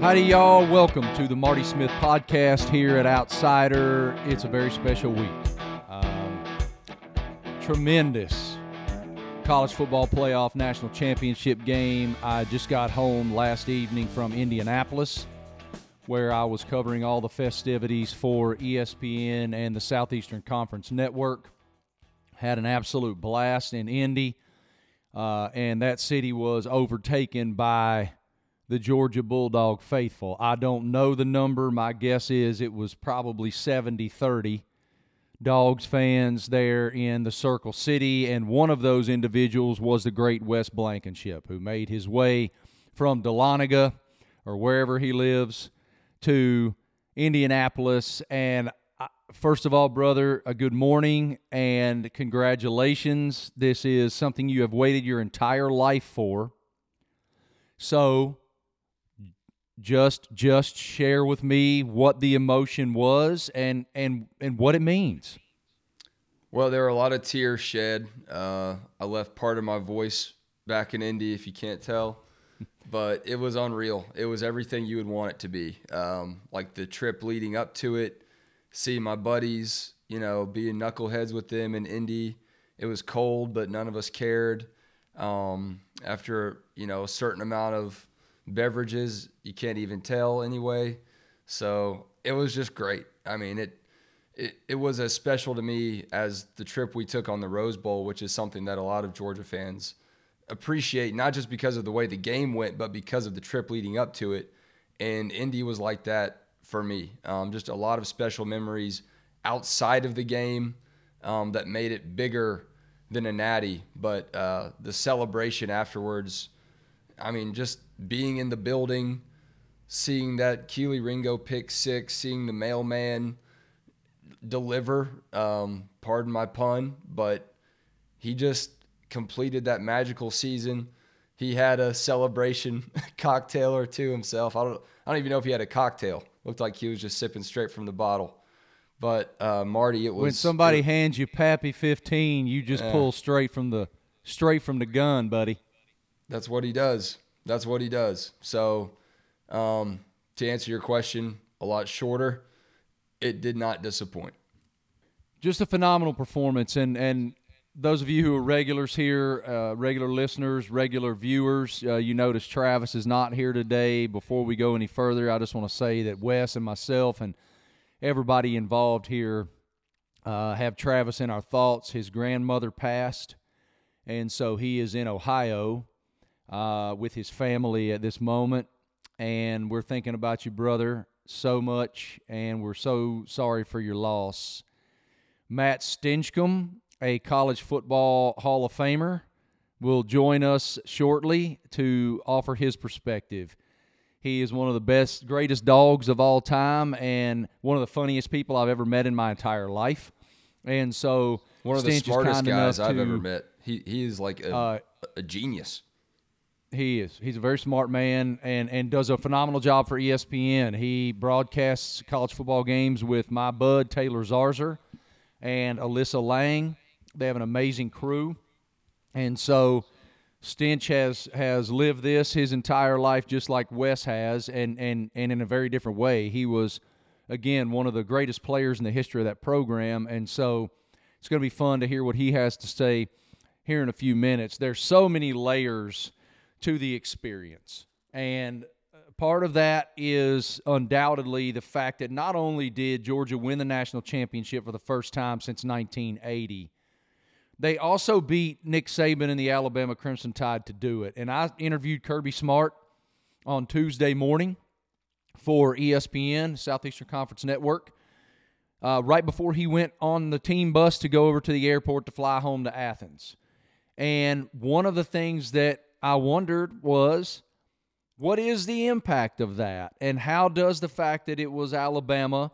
Howdy, y'all. Welcome to the Marty Smith podcast here at Outsider. It's a very special week. Um, tremendous college football playoff national championship game. I just got home last evening from Indianapolis, where I was covering all the festivities for ESPN and the Southeastern Conference Network. Had an absolute blast in Indy, uh, and that city was overtaken by the Georgia Bulldog faithful. I don't know the number. My guess is it was probably 70 30 Dogs fans there in the Circle City, and one of those individuals was the great Wes Blankenship, who made his way from Dahlonega or wherever he lives to Indianapolis. And uh, first of all, brother, a good morning and congratulations. This is something you have waited your entire life for. So, just just share with me what the emotion was and and and what it means. Well there were a lot of tears shed. Uh, i left part of my voice back in indy if you can't tell but it was unreal. It was everything you would want it to be. Um, like the trip leading up to it seeing my buddies you know being knuckleheads with them in indy. It was cold but none of us cared. Um, after you know a certain amount of beverages you can't even tell anyway. So it was just great. I mean, it, it it was as special to me as the trip we took on the Rose Bowl, which is something that a lot of Georgia fans appreciate, not just because of the way the game went, but because of the trip leading up to it. And Indy was like that for me. Um, just a lot of special memories outside of the game um, that made it bigger than a natty. But uh, the celebration afterwards, I mean, just being in the building, seeing that Kelee Ringo pick six, seeing the mailman deliver, um, pardon my pun, but he just completed that magical season. He had a celebration cocktail or two himself. I don't, I don't even know if he had a cocktail. Looked like he was just sipping straight from the bottle. But uh, Marty, it was when somebody it, hands you Pappy 15, you just uh, pull straight from the straight from the gun, buddy. That's what he does. That's what he does. So, um, to answer your question, a lot shorter. It did not disappoint. Just a phenomenal performance, and and those of you who are regulars here, uh, regular listeners, regular viewers, uh, you notice Travis is not here today. Before we go any further, I just want to say that Wes and myself and everybody involved here uh, have Travis in our thoughts. His grandmother passed, and so he is in Ohio uh, with his family at this moment. And we're thinking about you, brother, so much, and we're so sorry for your loss. Matt Stinchcomb, a college football Hall of Famer, will join us shortly to offer his perspective. He is one of the best, greatest dogs of all time, and one of the funniest people I've ever met in my entire life. And so, one of the smartest guys I've to, ever met. He he is like a, uh, a genius. He is. He's a very smart man and, and does a phenomenal job for ESPN. He broadcasts college football games with my bud Taylor Zarzour and Alyssa Lang. They have an amazing crew. And so Stinch has has lived this his entire life just like Wes has and, and, and in a very different way. He was again one of the greatest players in the history of that program and so it's going to be fun to hear what he has to say here in a few minutes. There's so many layers to the experience. And uh, part of that is undoubtedly the fact that not only did Georgia win the national championship for the first time since 1980, they also beat Nick Saban and the Alabama Crimson Tide to do it. And I interviewed Kirby Smart on Tuesday morning for ESPN, Southeastern Conference Network, uh, right before he went on the team bus to go over to the airport to fly home to Athens. And one of the things that I wondered was what is the impact of that? And how does the fact that it was Alabama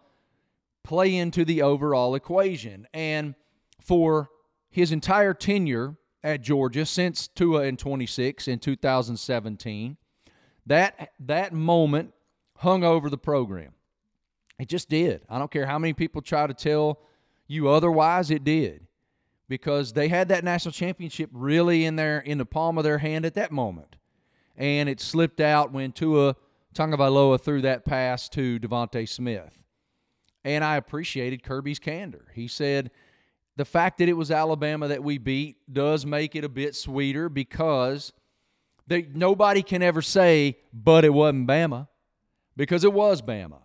play into the overall equation? And for his entire tenure at Georgia since Tua in 26 in 2017, that that moment hung over the program. It just did. I don't care how many people try to tell you otherwise, it did because they had that national championship really in their in the palm of their hand at that moment. And it slipped out when Tua Tagovailoa threw that pass to DeVonta Smith. And I appreciated Kirby's candor. He said the fact that it was Alabama that we beat does make it a bit sweeter because they, nobody can ever say, but it wasn't Bama, because it was Bama.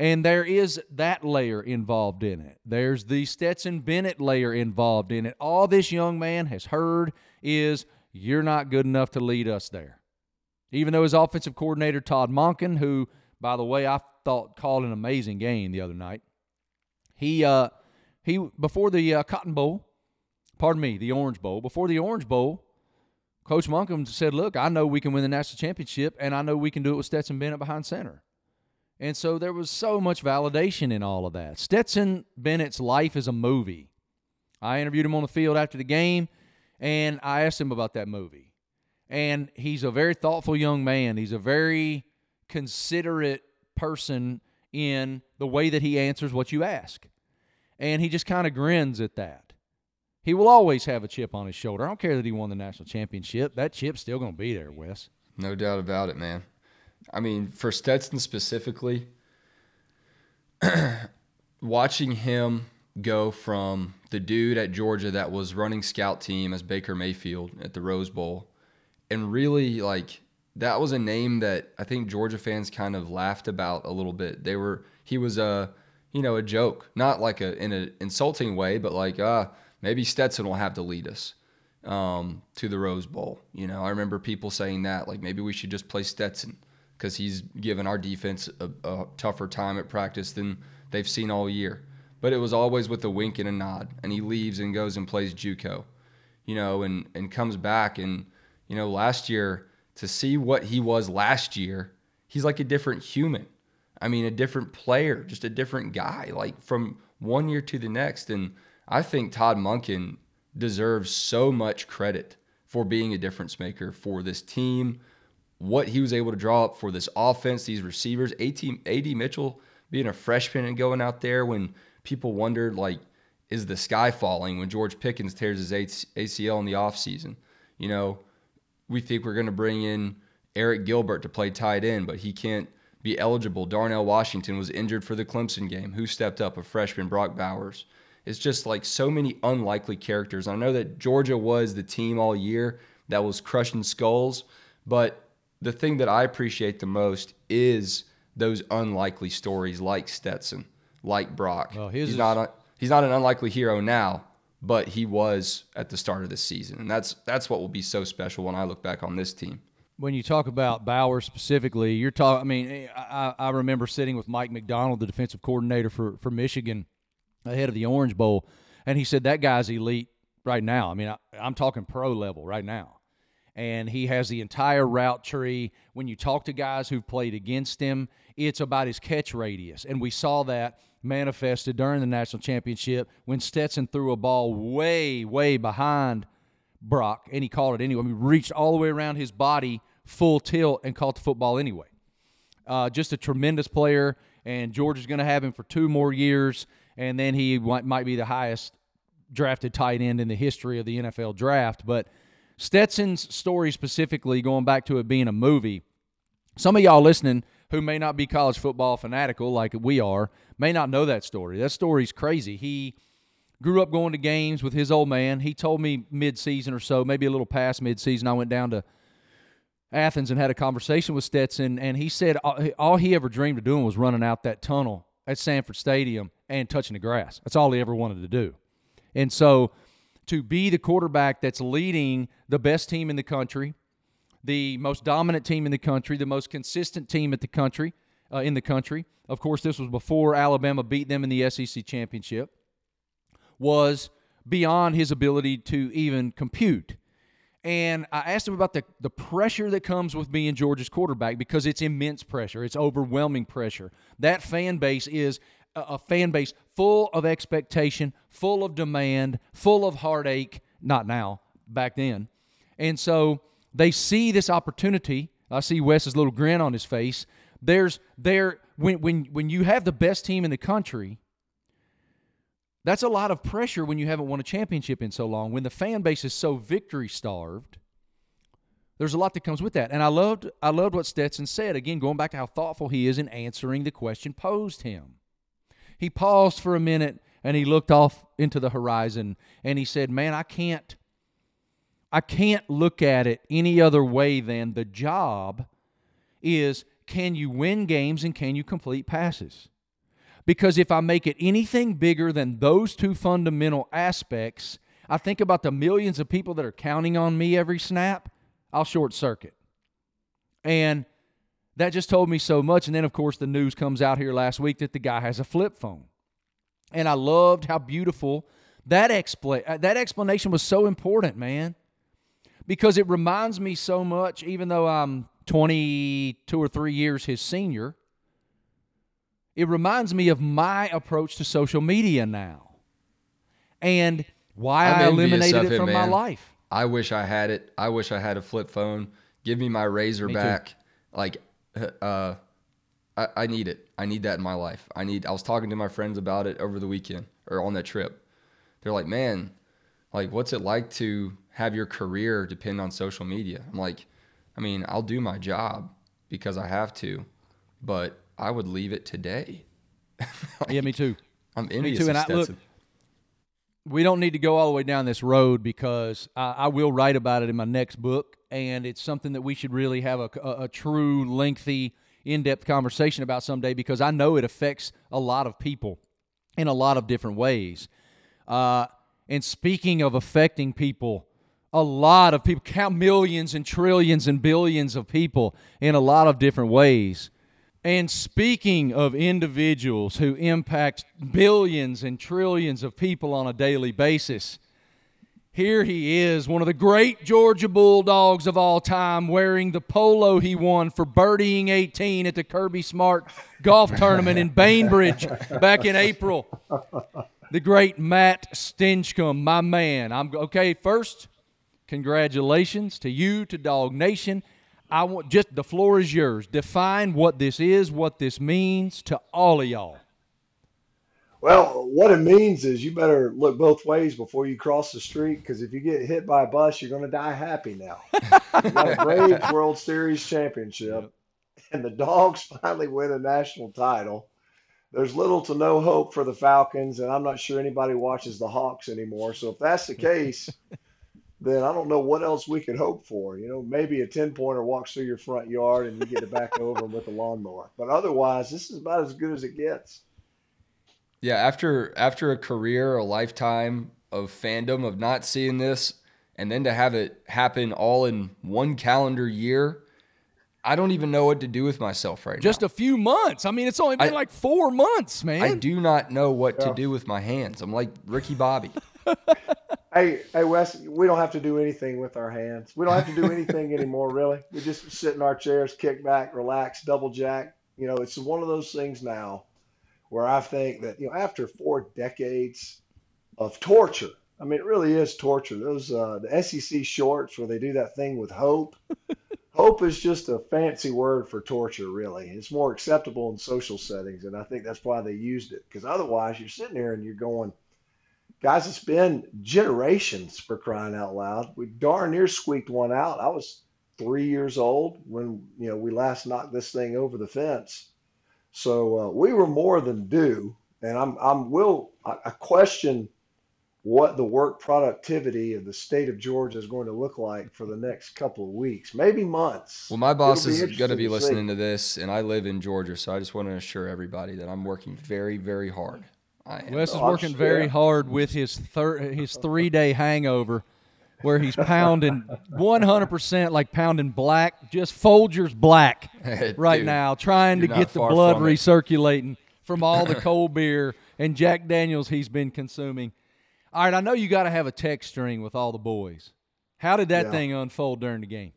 And there is that layer involved in it. There's the Stetson Bennett layer involved in it. All this young man has heard is, you're not good enough to lead us there. Even though his offensive coordinator, Todd Monken, who, by the way, I thought called an amazing game the other night, he, uh, he before the uh, Cotton Bowl, pardon me, the Orange Bowl, before the Orange Bowl, Coach Monken said, Look, I know we can win the national championship, and I know we can do it with Stetson Bennett behind center. And so there was so much validation in all of that. Stetson Bennett's life is a movie. I interviewed him on the field after the game, and I asked him about that movie. And he's a very thoughtful young man. He's a very considerate person in the way that he answers what you ask. And he just kind of grins at that. He will always have a chip on his shoulder. I don't care that he won the national championship. That chip's still going to be there, Wes. No doubt about it, man. I mean, for Stetson specifically, watching him go from the dude at Georgia that was running scout team as Baker Mayfield at the Rose Bowl, and really like that was a name that I think Georgia fans kind of laughed about a little bit. They were he was a you know a joke, not like a in an insulting way, but like ah uh, maybe Stetson will have to lead us um, to the Rose Bowl. You know, I remember people saying that like maybe we should just play Stetson because he's given our defense a, a, tougher time at practice than they've seen all year. But it was always with a wink and a nod, and he leaves and goes and plays JUCO, you know, and and comes back and you know last year to see what he was last year, he's like a different human. I mean, a different player, just a different guy, like from one year to the next. And I think Todd Monken deserves so much credit for being a difference maker for this team, what he was able to draw up for this offense, these receivers. AD, AD Mitchell being a freshman and going out there when people wondered, like, is the sky falling when George Pickens tears his ACL in the offseason? You know, we think we're going to bring in Arik Gilbert to play tight end, but he can't be eligible. Darnell Washington was injured for the Clemson game. Who stepped up? A freshman, Brock Bowers. It's just like so many unlikely characters. I know that Georgia was the team all year that was crushing skulls, but the thing that I appreciate the most is those unlikely stories like Stetson, like Brock. Well, he's not a, he's not an unlikely hero now, but he was at the start of the season, and that's that's what will be so special when I look back on this team. When you talk about Bowers specifically, you're talking. I mean, I, I remember sitting with Mike Macdonald, the defensive coordinator for for Michigan, ahead of the Orange Bowl, and he said that guy's elite right now. I mean, I, I'm talking pro level right now and he has the entire route tree. When you talk to guys who've played against him, it's about his catch radius. And we saw that manifested during the national championship when Stetson threw a ball way, way behind Brock, and he caught it anyway. Mean, reached all the way around his body, full tilt, and caught the football anyway. Uh, just a tremendous player, and Georgia's going to have him for two more years, and then he might be the highest drafted tight end in the history of the NFL draft. But Stetson's story specifically, going back to it being a movie, some of y'all listening – who may not be college football fanatical like we are may not know that story. That story's crazy. He grew up going to games with his old man. He told me mid-season or so, maybe a little past mid-season, I went down to Athens and had a conversation with Stetson, and he said all he ever dreamed of doing was running out that tunnel at Sanford Stadium and touching the grass. That's all he ever wanted to do. And so to be the quarterback that's leading the best team in the country, the most dominant team in the country, the most consistent team at the country uh, in the country. Of course, this was before Alabama beat them in the SEC championship. Was beyond his ability to even compute. And I asked him about the, the pressure that comes with being Georgia's quarterback because it's immense pressure. It's overwhelming pressure. That fan base is a, a fan base full of expectation, full of demand, full of heartache. Not now, back then. And so they see this opportunity. I see Wes's little grin on his face. There's there when when when you have the best team in the country, that's a lot of pressure when you haven't won a championship in so long. When the fan base is so victory starved, There's a lot that comes with that. And I loved I loved what Stetson said. Again, going back to how thoughtful he is in answering the question posed him. He paused for a minute and he looked off into the horizon and he said, "Man, I can't I can't look at it any other way than the job is can you win games and can you complete passes? Because if I make it anything bigger than those two fundamental aspects, I think about the millions of people that are counting on me every snap, I'll short circuit. And that just told me so much. And then, of course, the news comes out here last week that the guy has a flip phone. And I loved how beautiful that, expla- uh, that explanation was so important, man, because it reminds me so much, even though I'm 22 or three years his senior, it reminds me of my approach to social media now and why I'm I eliminated it from my life. I wish I had it. I wish I had a flip phone. Give me my razor Me too. back. Like, uh, I, I need it. I need that in my life. I need. I was talking to my friends about it over the weekend or on that trip. They're like, man, like, what's it like to have your career depend on social media? I'm like, I mean, I'll do my job because I have to, but I would leave it today. yeah, me too. I'm envious too, and I- look. We don't need to go all the way down this road because I, I will write about it in my next book, and it's something that we should really have a, a, a true, lengthy, in-depth conversation about someday because I know it affects a lot of people in a lot of different ways. Uh, and speaking of affecting people, a lot of people count millions and trillions and billions of people in a lot of different ways. And speaking of individuals who impact billions and trillions of people on a daily basis, here he is, one of the great Georgia Bulldogs of all time, wearing the polo he won for birdieing 18 at the Kirby Smart Golf Tournament in Bainbridge back in April. The great Matt Stinchcomb, my man. I'm okay. First, congratulations to you, to Dog Nation. I want just the floor is yours. Define what this is, what this means to all of y'all. Well, what it means is you better look both ways before you cross the street because if you get hit by a bus, you're going to die happy now. A Braves World Series championship, and the Dogs finally win a national title. There's little to no hope for the Falcons, and I'm not sure anybody watches the Hawks anymore. So if that's the case, then I don't know what else we could hope for. You know, maybe a 10 pointer walks through your front yard and you get it back over with a lawnmower. But otherwise, this is about as good as it gets. Yeah, after after a career, a lifetime of fandom of not seeing this, and then to have it happen all in one calendar year, I don't even know what to do with myself right Just now. Just a few months. I mean, it's only been I- like four months, man. I do not know what Yeah. to do with my hands. I'm like Ricky Bobby. Hey, hey, Wes, we don't have to do anything with our hands. We don't have to do anything anymore, really. We just sit in our chairs, kick back, relax, double jack. You know, it's one of those things now where I think that, you know, after four decades of torture, I mean, it really is torture. Those, uh, the SEC shorts where they do that thing with hope. hope is just a fancy word for torture, really. It's more acceptable in social settings. And I think that's why they used it. Because otherwise, you're sitting there and you're going, Guys, it's been generations for crying out loud. We darn near squeaked one out. I was three years old when you know we last knocked this thing over the fence. So uh, we were more than due, and I'm I'm will I, I question what the work productivity of the state of Georgia is going to look like for the next couple of weeks, maybe months. Well, my boss It'll is going to be listening to this, and I live in Georgia, so I just want to assure everybody that I'm working very, very hard. Wes is working very hard with his thir- his three day hangover, where he's pounding 100% like pounding black, just Folgers black right Dude, now, trying to get the blood from recirculating from all the cold beer and Jack Daniels he's been consuming. All right, I know you got to have a text string with all the boys. How did that Yeah. thing unfold during the game?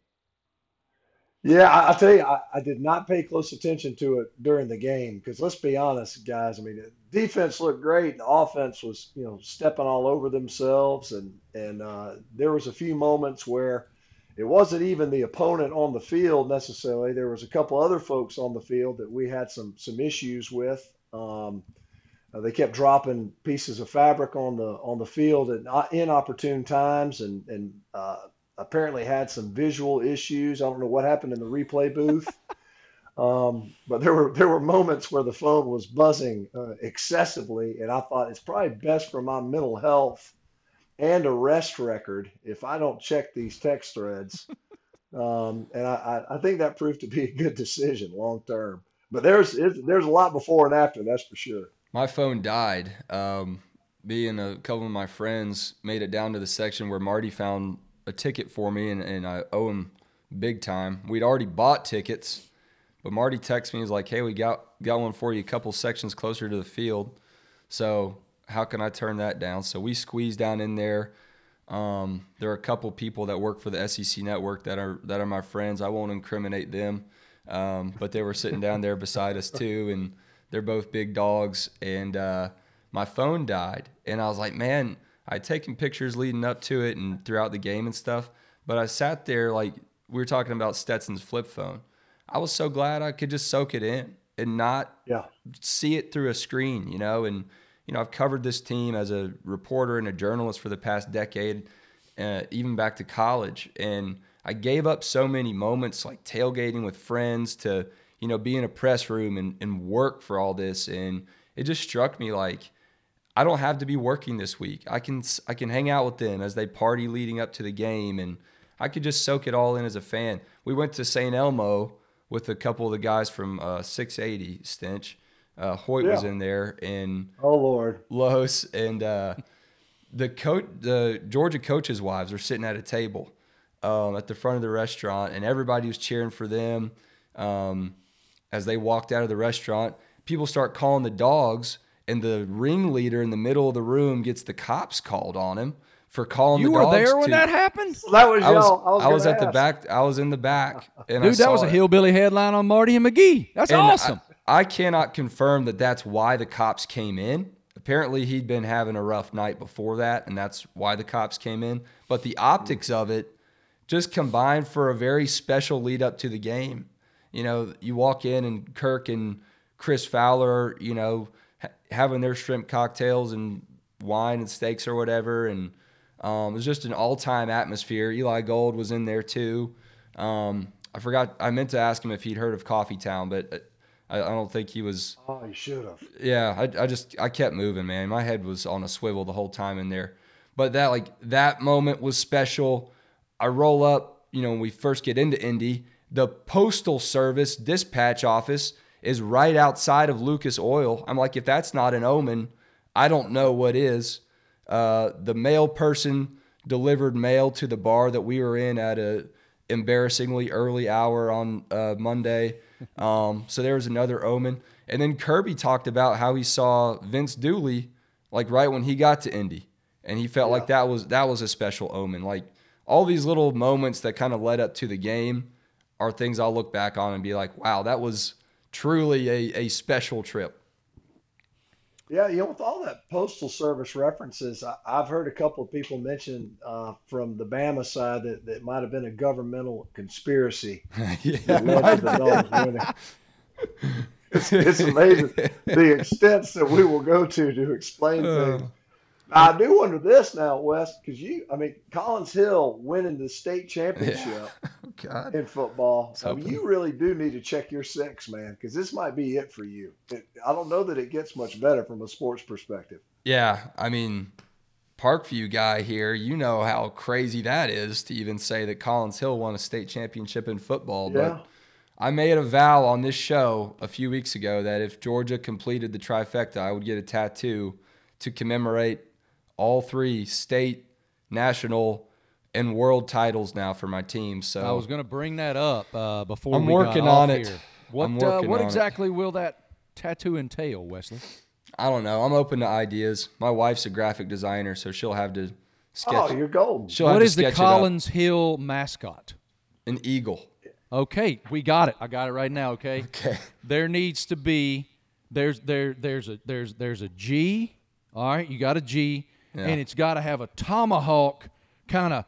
Yeah, I, I tell you, I, I did not pay close attention to it during the game because let's be honest, guys. I mean, the defense looked great. The offense was, you know, stepping all over themselves, and and uh, there was a few moments where it wasn't even the opponent on the field necessarily. There was a couple other folks on the field that we had some some issues with. Um, uh, they kept dropping pieces of fabric on the on the field at not inopportune times, and and uh, apparently had some visual issues. I don't know what happened in the replay booth. Um, but there were there were moments where the phone was buzzing uh, excessively, and I thought it's probably best for my mental health and arrest record if I don't check these text threads. Um, and I, I think that proved to be a good decision long term. But there's there's a lot before and after, that's for sure. My phone died. Um, me and a couple of my friends made it down to the section where Marty found a ticket for me, and, and I owe him big time. We'd already bought tickets, but Marty texted me. He's like, "Hey, we got got one for you, a couple sections closer to the field. So how can I turn that down?" So we squeezed down in there. Um, there are a couple people that work for the SEC network that are that are my friends. I won't incriminate them, um, but they were sitting down there beside us too, and they're both big dogs. And uh, my phone died, and I was like, man, I'd taken pictures leading up to it and throughout the game and stuff. But I sat there like we were talking about Stetson's flip phone. I was so glad I could just soak it in and not yeah. see it through a screen, you know, and you know, I've covered this team as a reporter and a journalist for the past decade, uh, even back to college. And I gave up so many moments like tailgating with friends to, you know, be in a press room and, and work for all this. And it just struck me like, I don't have to be working this week. I can I can hang out with them as they party leading up to the game, and I could just soak it all in as a fan. We went to St. Elmo with a couple of the guys from uh, 680 Stench. uh, Hoyt was in there, and Oh Lord. Los and uh, the coach, the Georgia coaches' wives were sitting at a table um, at the front of the restaurant, and everybody was cheering for them um, as they walked out of the restaurant. People start calling the dogs, and the ringleader in the middle of the room gets the cops called on him for calling You the were there when to- that happened? That was I was, y'all. I was, I was gonna at the back. I was in the back, and I Dude, that was a it. hillbilly headline on Marty and McGee. That's And awesome. I, I cannot confirm that that's why the cops came in. Apparently, he'd been having a rough night before that, and that's why the cops came in. But the optics of it just combined for a very special lead up to the game. You know, you walk in and Kirk and Chris Fowler, you know, ha- having their shrimp cocktails and wine and steaks or whatever, and um, it was just an all-time atmosphere. Eli Gold was in there too. Um, I forgot. I meant to ask him if he'd heard of Coffee Town, but uh, I, I don't think he was. Oh, you should have. Yeah, I, I just I kept moving, man. My head was on a swivel the whole time in there. But that like that moment was special. I roll up, you know, when we first get into Indy, the postal service dispatch office is right outside of Lucas Oil. I'm like, if that's not an omen, I don't know what is. Uh, the mail person delivered mail to the bar that we were in at a embarrassingly early hour on uh, Monday. Um, so there was another omen. And then Kirby talked about how he saw Vince Dooley like right when he got to Indy, and he felt like that was that was a special omen. Like all these little moments that kind of led up to the game are things I'll look back on and be like, wow, that was truly a, a special trip. Yeah, you know, with all that postal service references, I, I've heard a couple of people mention uh, from the Bama side that that might have been a governmental conspiracy that led to the dogs winning. It's, it's amazing the extents that we will go to to explain Uh. things. I do wonder this now, Wes, because you, I mean, Collins Hill winning the state championship oh, God. in football. I mean, you really do need to check your six, man, because this might be it for you. It, I don't know that it gets much better from a sports perspective. Yeah, I mean, Parkview guy here, you know how crazy that is to even say that Collins Hill won a state championship in football. Yeah. But I made a vow on this show a few weeks ago that if Georgia completed the trifecta, I would get a tattoo to commemorate all three state, national, and world titles now for my team. So I was going to bring that up uh, before I'm we got working off on it. here. What, I'm uh, what on it. exactly will that tattoo entail, Wesley? I don't know. I'm open to ideas. My wife's a graphic designer, so she'll have to sketch. Oh, you're golden. she'll have What to is the sketch it up. Collins Hill mascot? An eagle. Okay, we got it. I got it right now. Okay. Okay. There needs to be there's there there's a there's there's a G. All right, you got a G, Yeah. and it's got to have a tomahawk kind of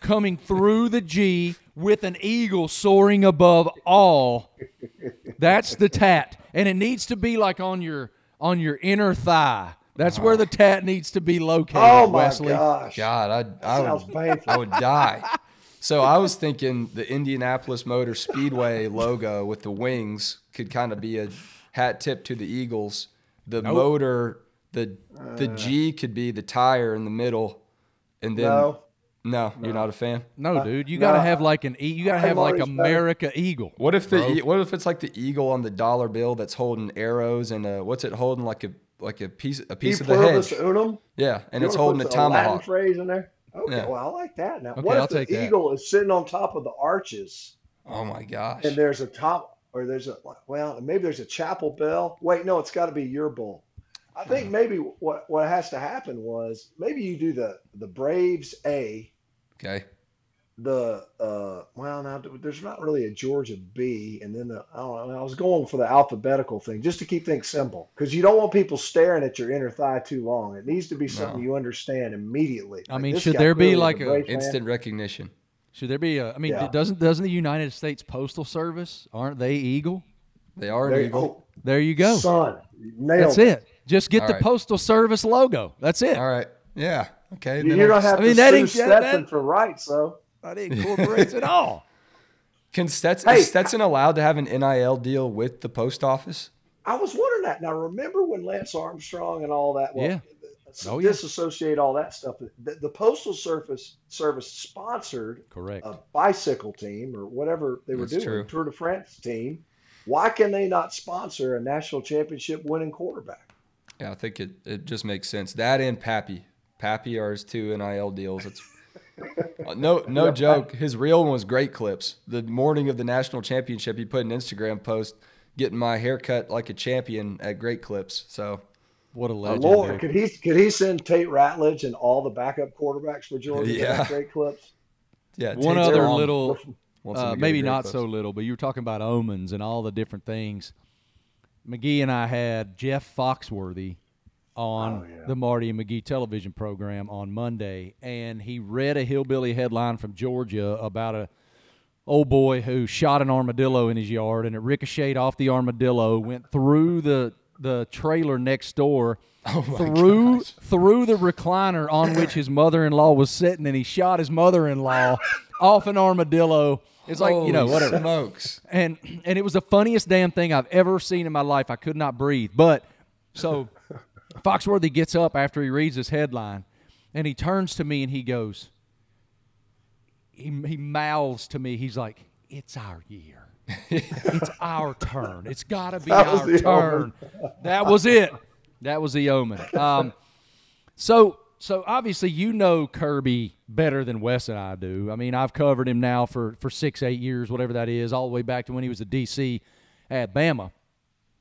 coming through the G with an eagle soaring above all. That's the tat, and it needs to be like on your on your inner thigh. That's where the tat needs to be located, Oh my Wesley. gosh. God, I I would, painful. I would die. So I was thinking the Indianapolis Motor Speedway logo with the wings could kind of be a hat tip to the Eagles. The Nope. motor, the the G could be the tire in the middle, and then no, no, you're not a fan. No, dude, you no, gotta have like an e- you gotta I'm have like always better. America Eagle. What if the bro. e- what if it's like the eagle on the dollar bill that's holding arrows and uh, what's it holding like a like a piece a piece of the pluribus hedge? unum. Yeah, and You it's wanna holding a put Latin tomahawk. phrase in there. Okay, Yeah. well, I like that. Now, Okay, what I'll if the take that. eagle is sitting on top of the arches Oh my gosh! and there's a top, or there's a well, maybe there's a chapel bell. Wait, no, it's got to be your bull. I Hmm. think maybe what what has to happen was maybe you do the the Braves A, Okay, the uh well now there's not really a Georgia B, and then the I don't know. I was going for the alphabetical thing just to keep things simple because you don't want people staring at your inner thigh too long. It needs to be something No. you understand immediately. I Like, mean, should there be like a Braves fan. instant recognition. Should there be a? I mean, Yeah. doesn't doesn't the United States Postal Service aren't they Eagle? They are There an you eagle. go. There you go. Son, nailed That's it. Just get All the right. Postal Service logo. That's it. All right. Yeah. Okay. You, then you I'll- don't have I mean, to that sue ain't- that- Stetson that- for rights, though. That incorporates it all. Can Stetson, Hey. is Stetson allowed to have an NIL deal with the post office? I was wondering that. Now, remember when Lance Armstrong and all that? Well, Yeah. s- Oh, yeah. disassociate all that stuff. The, the Postal Service Service sponsored Correct. a bicycle team or whatever they were That's doing, true. Tour de France team. Why can they not sponsor a national championship winning quarterback? Yeah, I think it, it just makes sense. That and Pappy. Pappy are his two NIL deals. It's no no Yeah. joke. His real one was great clips. The morning of the national championship, he put an Instagram post getting my haircut like a champion at Great Clips. So What a Uh, legend. Lord, could he could he send Tate Ratledge and all the backup quarterbacks for Georgia? to Yeah. have Great clips. yeah, One Tate's other little, Wants him uh, to go to maybe not Clips. so little, but you were talking about omens and all the different things. McGee and I had Jeff Foxworthy on Oh, yeah. the Marty and McGee television program on Monday, and he read a hillbilly headline from Georgia about a old boy who shot an armadillo in his yard, and it ricocheted off the armadillo, went through the the trailer next door, Oh through gosh. through the recliner on which his mother-in-law was sitting, and he shot his mother-in-law off an armadillo. It's like you know Holy whatever Smokes. and and it was the funniest damn thing I've ever seen in my life. I could not breathe. But so Foxworthy gets up after he reads this headline, and he turns to me and he goes, he he mouths to me. He's like, "It's our year. it's our turn. It's got to be That our the turn." That was it. That was the omen. Um, so so obviously you know Kirby better than Wes and I do. I mean, I've covered him now for for six, eight years, whatever that is, all the way back to when he was a DC at Bama.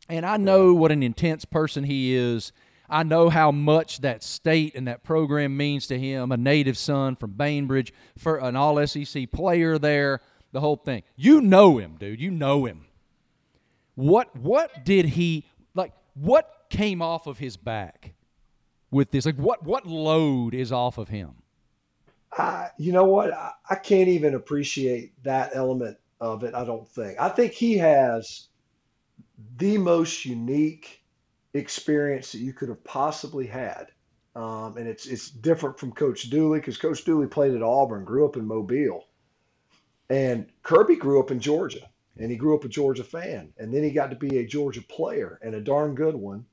And I know what an intense person he is. I know how much that state and that program means to him. A native son from Bainbridge, for an all SEC player there, the whole thing. You know him, dude. You know him. What what did he like what came off of his back with this? Like what what load is off of him? I, you know what? I, I can't even appreciate that element of it. I don't think. I think he has the most unique experience that you could have possibly had, um, and it's it's different from Coach Dooley because Coach Dooley played at Auburn, grew up in Mobile, and Kirby grew up in Georgia, and he grew up a Georgia fan, and then he got to be a Georgia player and a darn good one,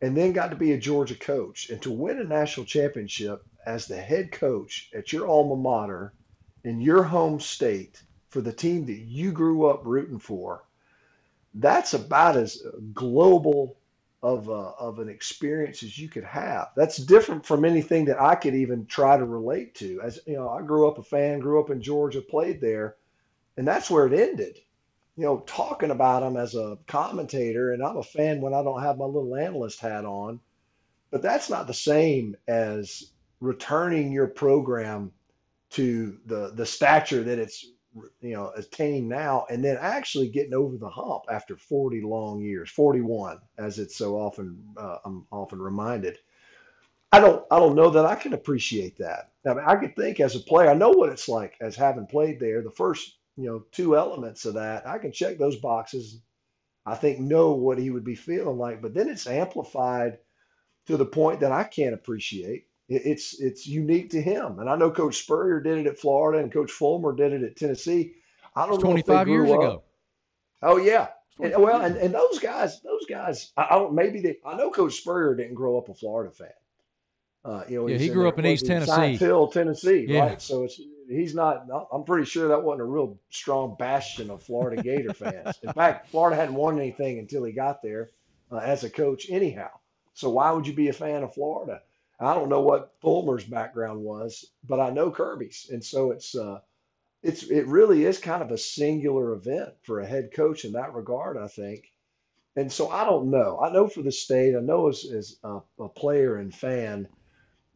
and then got to be a Georgia coach, and to win a national championship as the head coach at your alma mater in your home state for the team that you grew up rooting for, that's about as global of, a, of an experience as you could have. That's different from anything that I could even try to relate to. As you know, I grew up a fan, grew up in Georgia, played there, and that's where it ended. You know, talking about him as a commentator, and I'm a fan when I don't have my little analyst hat on, but that's not the same as returning your program to the the stature that it's you know attained now and then actually getting over the hump after 40 long years 41 as it's so often uh, i'm often reminded. I don't i don't know that i can appreciate that. I mean i could think as a player i know what it's like as having played there the first you know two elements of that i can check those boxes i think know what he would be feeling like but then it's amplified to the point that i can't appreciate it's it's unique to him. And I know Coach Spurrier did it at Florida, and Coach Fulmer did it at Tennessee. I don't know. Twenty five years up. ago. Oh yeah. And, well, and, and those guys, those guys, I, I don't. Maybe they. I know Coach Spurrier didn't grow up a Florida fan. Uh, you know, yeah, he grew up in East Tennessee, Hill, Tennessee, yeah. right? So it's he's not. I'm pretty sure that wasn't a real strong bastion of Florida Gator fans. In fact, Florida hadn't won anything until he got there uh, as a coach, anyhow. So why would you be a fan of Florida? I don't know what Fulmer's background was, but I know Kirby's, and so it's uh, it's it really is kind of a singular event for a head coach in that regard, I think. And so I don't know. I know for the state, I know as, as a, a player and fan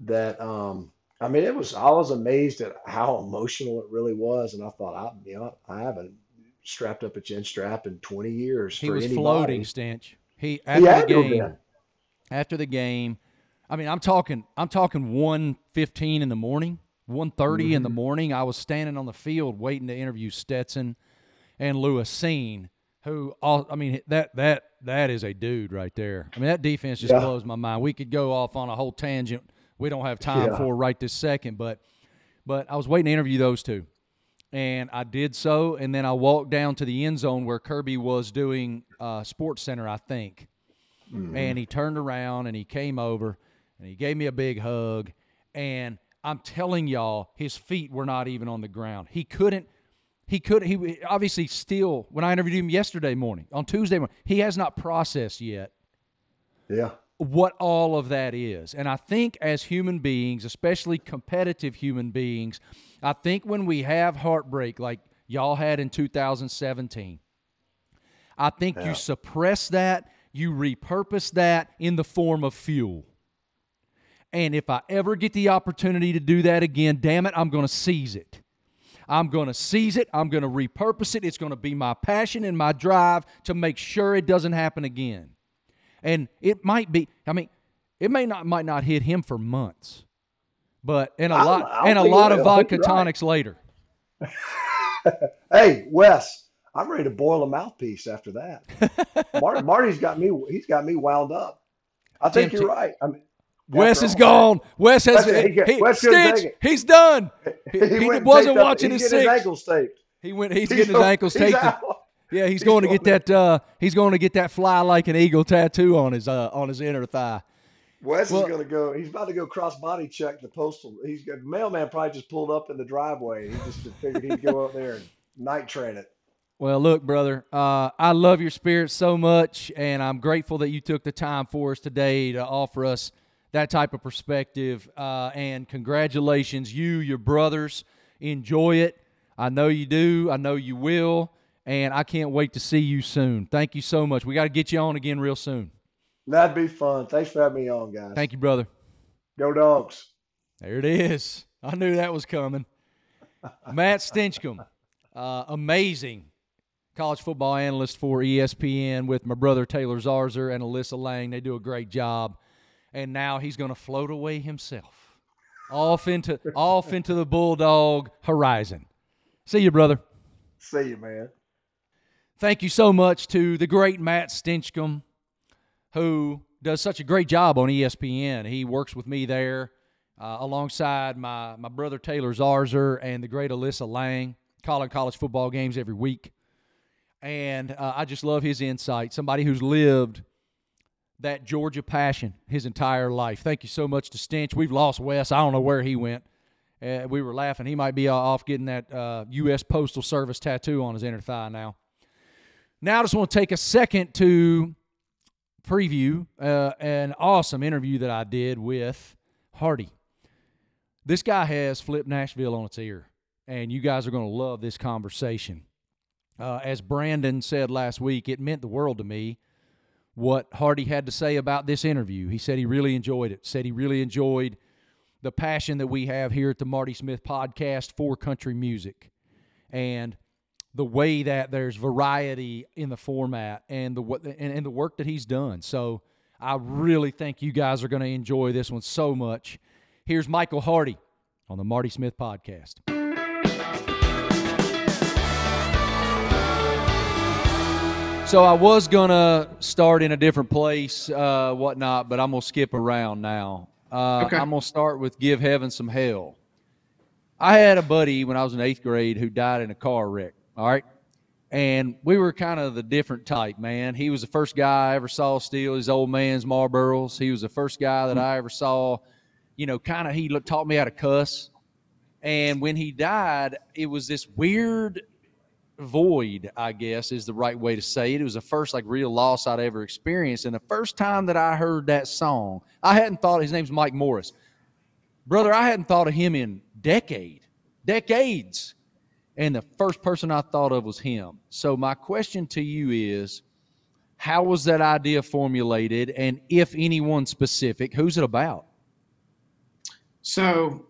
that um, I mean it was I was amazed at how emotional it really was, and I thought I you know I haven't strapped up a chin strap in 20 years. He for was anybody. floating, Stinch. He He after had the game. After the game, I mean, I'm talking. I'm talking 1:15 in the morning, 1:30 in the mm-hmm. morning. I was standing on the field waiting to interview Stetson and Lewis Cine, who all. I mean, that that that is a dude right there. I mean, that defense just Yeah. blows my mind. We could go off on a whole tangent. We don't have time Yeah. for right this second, but but I was waiting to interview those two. And I did so, and then I walked down to the end zone where Kirby was doing uh, Sports Center, I think. And he turned around and he came over and he gave me a big hug. And I'm telling y'all, his feet were not even on the ground. He couldn't. He could. He obviously still. When I interviewed him yesterday morning, on Tuesday morning, he has not processed yet Yeah. What all of that is. And I think as human beings, especially competitive human beings, I think when we have heartbreak like y'all had in 2017, I think Yeah. you suppress that, you repurpose that in the form of fuel. And if I ever get the opportunity to do that again, damn it, I'm going to seize it. I'm going to seize it. I'm going to repurpose it. It's going to be my passion and my drive to make sure it doesn't happen again. And it might be, I mean, it may not might not hit him for months. But and a I lot I and a lot of. Vodka right. tonics later. Hey, Wes, I'm ready to boil a mouthpiece after that. Marty, Marty's got me. He's got me wound up. I think Tim, you're right. I mean, Wes is all- gone. Wes has he he, Wes Stitch, he's done. He, he wasn't watching his six. his ankles taped. He went. He's, He's getting his ankles taped. out. Yeah, he's, He's going to going get that. Uh, he's going to get that fly like an eagle tattoo on his uh, on his inner thigh. Wes Well- is going to go. He's about to go cross body check the postal. He's got mailman probably just pulled up in the driveway. He just figured he'd go up there and night train it. Well, look, brother, uh, I love your spirit so much, and I'm grateful that you took the time for us today to offer us that type of perspective. Uh, and congratulations, you, your brothers. Enjoy it. I know you do. I know you will. And I can't wait to see you soon. Thank you so much. We got to get you on again real soon. That'd be fun. Thanks for having me on, guys. Thank you, brother. Go dogs. There it is. I knew that was coming. Matt Stinchcomb, uh, amazing college football analyst for ESPN with my brother Taylor Zarzour and Alyssa Lang. They do a great job. And now he's going to float away himself off into off into the Bulldog horizon. See you, brother. See you, man. Thank you so much to the great Matt Stinchcomb, who does such a great job on ESPN. He works with me there uh, alongside my, my brother Taylor Zarzour and the great Alyssa Lang, calling college football games every week. And uh, I just love his insight. Somebody who's lived that Georgia passion his entire life. Thank you so much to Stinch. We've lost Wes. I don't know where he went. Uh, we were laughing. He might be off getting that uh, U.S. Postal Service tattoo on his inner thigh now. Now, I just want to take a second to preview uh, an awesome interview that I did with Hardy. This guy has flipped Nashville on its ear, and you guys are going to love this conversation. Uh, as Brandon said last week, it meant the world to me what Hardy had to say about this interview. He said he really enjoyed it, said he really enjoyed the passion that we have here at the Marty Smith podcast for country music. And the way that there's variety in the format and the what and, and the work that he's done. So I really think you guys are going to enjoy this one so much. Here's Michael Hardy on the Marty Smith podcast. So I was gonna start in a different place, uh, whatnot, but I'm gonna skip around now. Uh, Okay. I'm gonna start with "Give Heaven Some Hell." I had a buddy when I was in eighth grade who died in a car wreck. All right, and we were kind of the different type, man. He was the first guy I ever saw steal his old man's Marlboros. He was the first guy that hmm. I ever saw, you know, kind of he looked, taught me how to cuss. And when he died, it was this weird void, I guess is the right way to say it. It was the first like real loss I'd ever experienced. And the first time that I heard that song, I hadn't thought his name's Mike Morris. Brother, I hadn't thought of him in decade, decades. And the first person I thought of was him. So my question to you is how was that idea formulated? And if anyone specific, who's it about? So,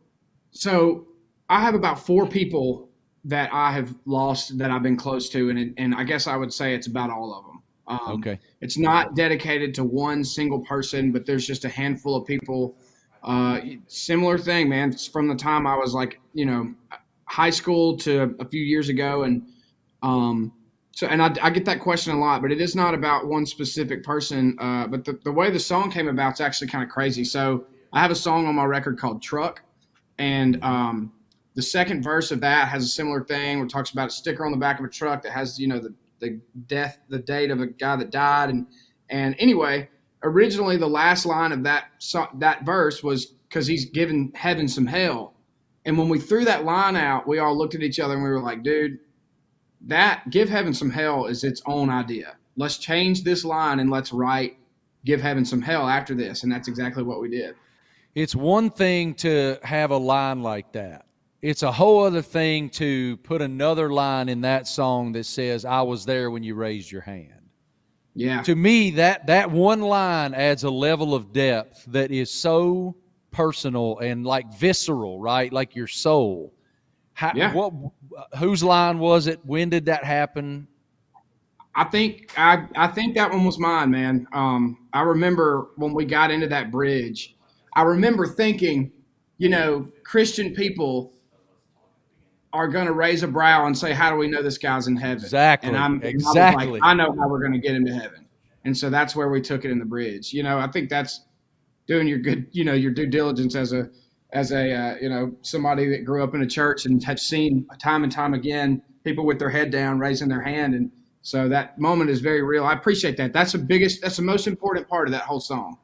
so I have about four people that I have lost that I've been close to, and and I guess I would say it's about all of them. Um, Okay. It's not dedicated to one single person, but there's just a handful of people. Uh, similar thing, man. It's from the time I was like, you know, high school to a few years ago, and um, so and I, I get that question a lot, but it is not about one specific person. Uh, but the, the way the song came about is actually kind of crazy. So I have a song on my record called Truck, and um, the second verse of that has a similar thing where it talks about a sticker on the back of a truck that has you know the the death the date of a guy that died and and anyway originally the last line of that that verse was because he's given heaven some hell and when we threw that line out we all looked at each other and we were like dude that give heaven some hell is its own idea let's change this line and let's write give heaven some hell after this and that's exactly what we did It's one thing to have a line like that. It's a whole other thing to put another line in that song that says, I was there when you raised your hand. yeah To me, that, that one line adds a level of depth that is so personal and like visceral, right? Like your soul. How, Yeah. what, whose line was it? When did that happen? I think I I think that one was mine, man. Um, I remember when we got into that bridge. I remember thinking, you know, Christian people are going to raise a brow and say, "How do we know this guy's in heaven?" Exactly. And I'm and I Exactly. like, I know how we're going to get him to heaven, and so that's where we took it in the bridge. You know, I think that's doing your good, you know, your due diligence as a as a uh, you know somebody that grew up in a church and have seen time and time again people with their head down raising their hand. And so that moment is very real. I appreciate that. That's the biggest that's the most important part of that whole song.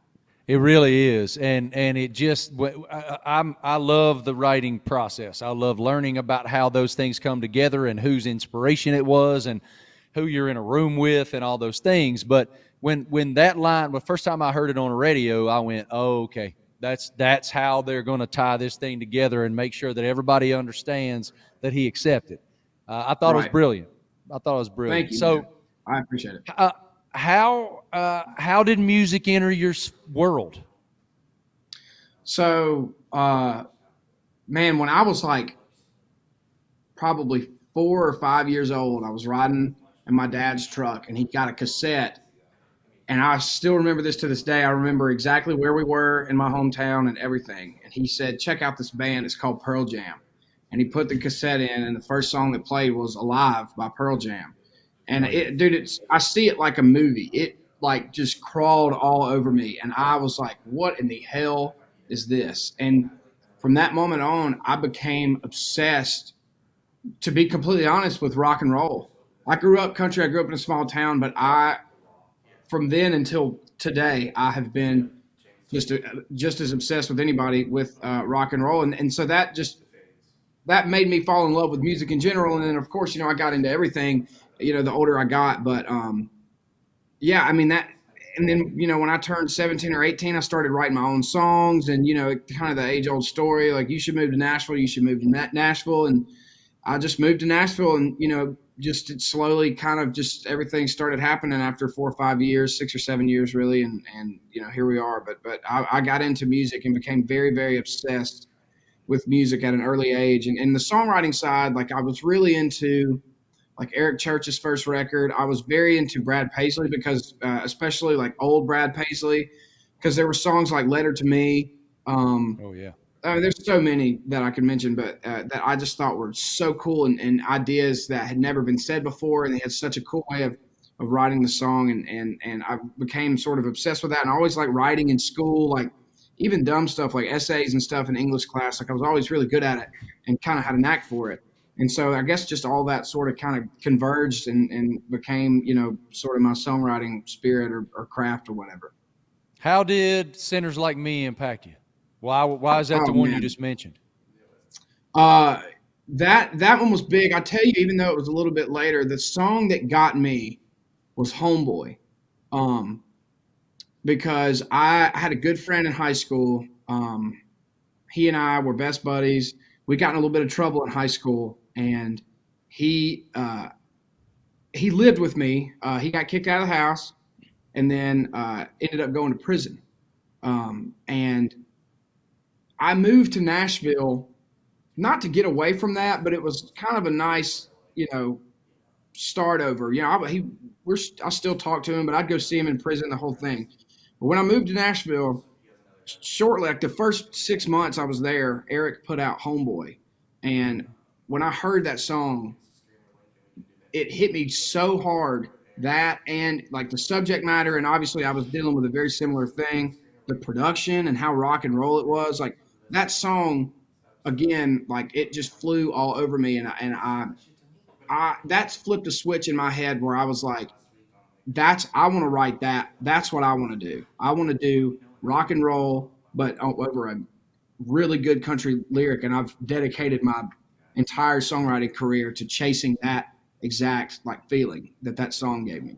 It really is, and and it just I, I'm I love the writing process. I love learning about how those things come together and whose inspiration it was and who you're in a room with and all those things. But when when that line, the first time I heard it on the radio, I went, oh, okay, that's that's how they're going to tie this thing together and make sure that everybody understands that he accepted. Uh, I thought it was brilliant. I thought it was brilliant. thank you So. man. i appreciate it Uh, how uh, how did music enter your world? So, uh, man, when I was like probably four or five years old, I was riding in my dad's truck and he got a cassette. And I still remember this to this day. I remember exactly where we were in my hometown and everything. And he said, Check out this band. It's called Pearl Jam. And he put the cassette in, and the first song that played was Alive by Pearl Jam. And it, dude, it's I see it like a movie. It like just crawled all over me, and I was like, "What in the hell is this?" And from that moment on, I became obsessed. To be completely honest, with rock and roll. I grew up country. I grew up in a small town, but I, from then until today, I have been just just as obsessed with anybody with uh, rock and roll, and and so that just that made me fall in love with music in general. And then, of course, you know, I got into everything, you know, the older I got. But um, yeah, I mean, that, and then, you know, when I turned 17 or 18, I started writing my own songs and, you know, kind of the age old story like, you should move to Nashville, you should move to Na- Nashville. And I just moved to Nashville and, you know, just slowly kind of just everything started happening after four or five years, six or seven years, really. And, and you know, here we are. But, but I, I got into music and became very, very obsessed with music at an early age. And, and the songwriting side, like I was really into like Eric Church's first record. I was very into Brad Paisley because, uh, especially like old Brad Paisley, because there were songs like Letter to Me. Um, Oh yeah. Mean, there's so many that I could mention, but uh, that I just thought were so cool and, and ideas that had never been said before. And they had such a cool way of, of writing the song. And, and, and I became sort of obsessed with that. And I always like writing in school, like even dumb stuff like essays and stuff in English class. Like I was always really good at it and kind of had a knack for it. And so I guess just all that sort of kind of converged and, and became, you know, sort of my songwriting spirit or, or craft or whatever. How did Sinners Like Me impact you? Why, why is that oh, the one man. you just mentioned? Uh, that that one was big. I tell you, even though it was a little bit later, the song that got me was Homeboy. Um, because I had a good friend in high school. Um, he and I were best buddies. We got in a little bit of trouble in high school, and he uh, he lived with me. Uh, he got kicked out of the house, and then uh, ended up going to prison. Um, and I moved to Nashville, not to get away from that, but it was kind of a nice, you know, start over. You know, I, he we're I still talk to him, but I'd go see him in prison, the whole thing. But when I moved to Nashville, shortly like the first six months I was there, Eric put out Homeboy, and when I heard that song, it hit me so hard that and like the subject matter, and obviously I was dealing with a very similar thing, the production and how rock and roll it was. Like that song, again, like it just flew all over me, and I, and I, I that's flipped a switch in my head where I was like, that's I want to write that. That's what I want to do. I want to do rock and roll, but over a really good country lyric, and I've dedicated my entire songwriting career to chasing that exact like feeling that that song gave me.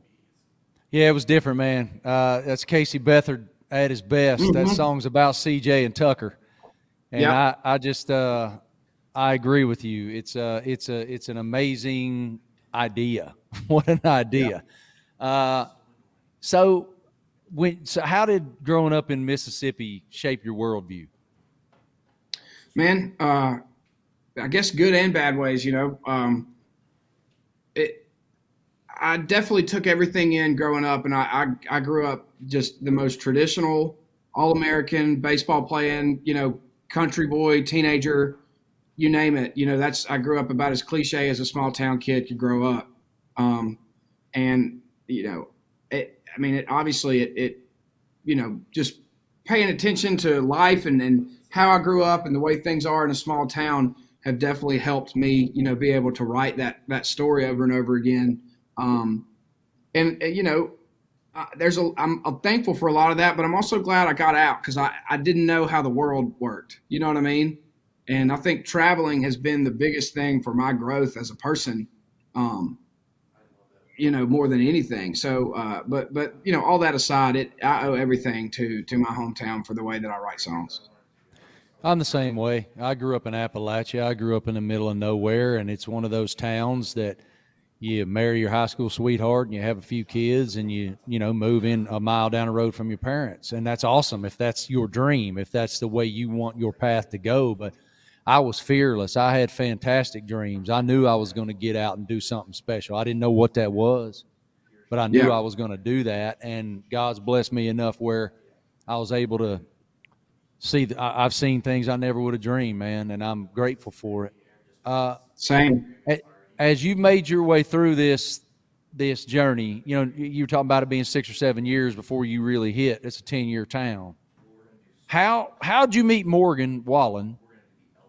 Yeah, it was different, man. Uh, that's Casey Beathard at his best. Mm-hmm. That song's about CJ and Tucker, and yep. I, I just, uh, I agree with you. It's a, uh, it's a, it's an amazing idea. what an idea! Uh, so, when so, how did growing up in Mississippi shape your worldview? Man, uh, I guess good and bad ways. You know, um, it. I definitely took everything in growing up, and I, I, I grew up just the most traditional, all American baseball playing. You know, country boy, teenager, you name it. You know, that's I grew up about as cliche as a small town kid could grow up. Um, and you know, it, I mean, it obviously it, it, you know, just paying attention to life and, and how I grew up and the way things are in a small town have definitely helped me, you know, be able to write that that story over and over again. Um, and, and you know, uh, there's a I'm, I'm, thankful for a lot of that, but I'm also glad I got out because I I didn't know how the world worked. You know what I mean? And I think traveling has been the biggest thing for my growth as a person. Um, you know, more than anything. So, uh, but but you know, all that aside, it I owe everything to to my hometown for the way that I write songs. I'm the same way. I grew up in Appalachia. I grew up in the middle of nowhere, and it's one of those towns that you marry your high school sweetheart and you have a few kids and you you know move in a mile down the road from your parents and that's awesome if that's your dream if that's the way you want your path to go but I was fearless. I had fantastic dreams. I knew I was going to get out and do something special. I didn't know what that was, but I knew yeah. I was going to do that. And God's blessed me enough where I was able to see. I've seen things I never would have dreamed, man, and I'm grateful for it. Uh, Same. As you've made your way through this this journey, you know, you were talking about it being six or seven years before you really hit. It's a ten year town. How how'd you meet Morgan Wallen?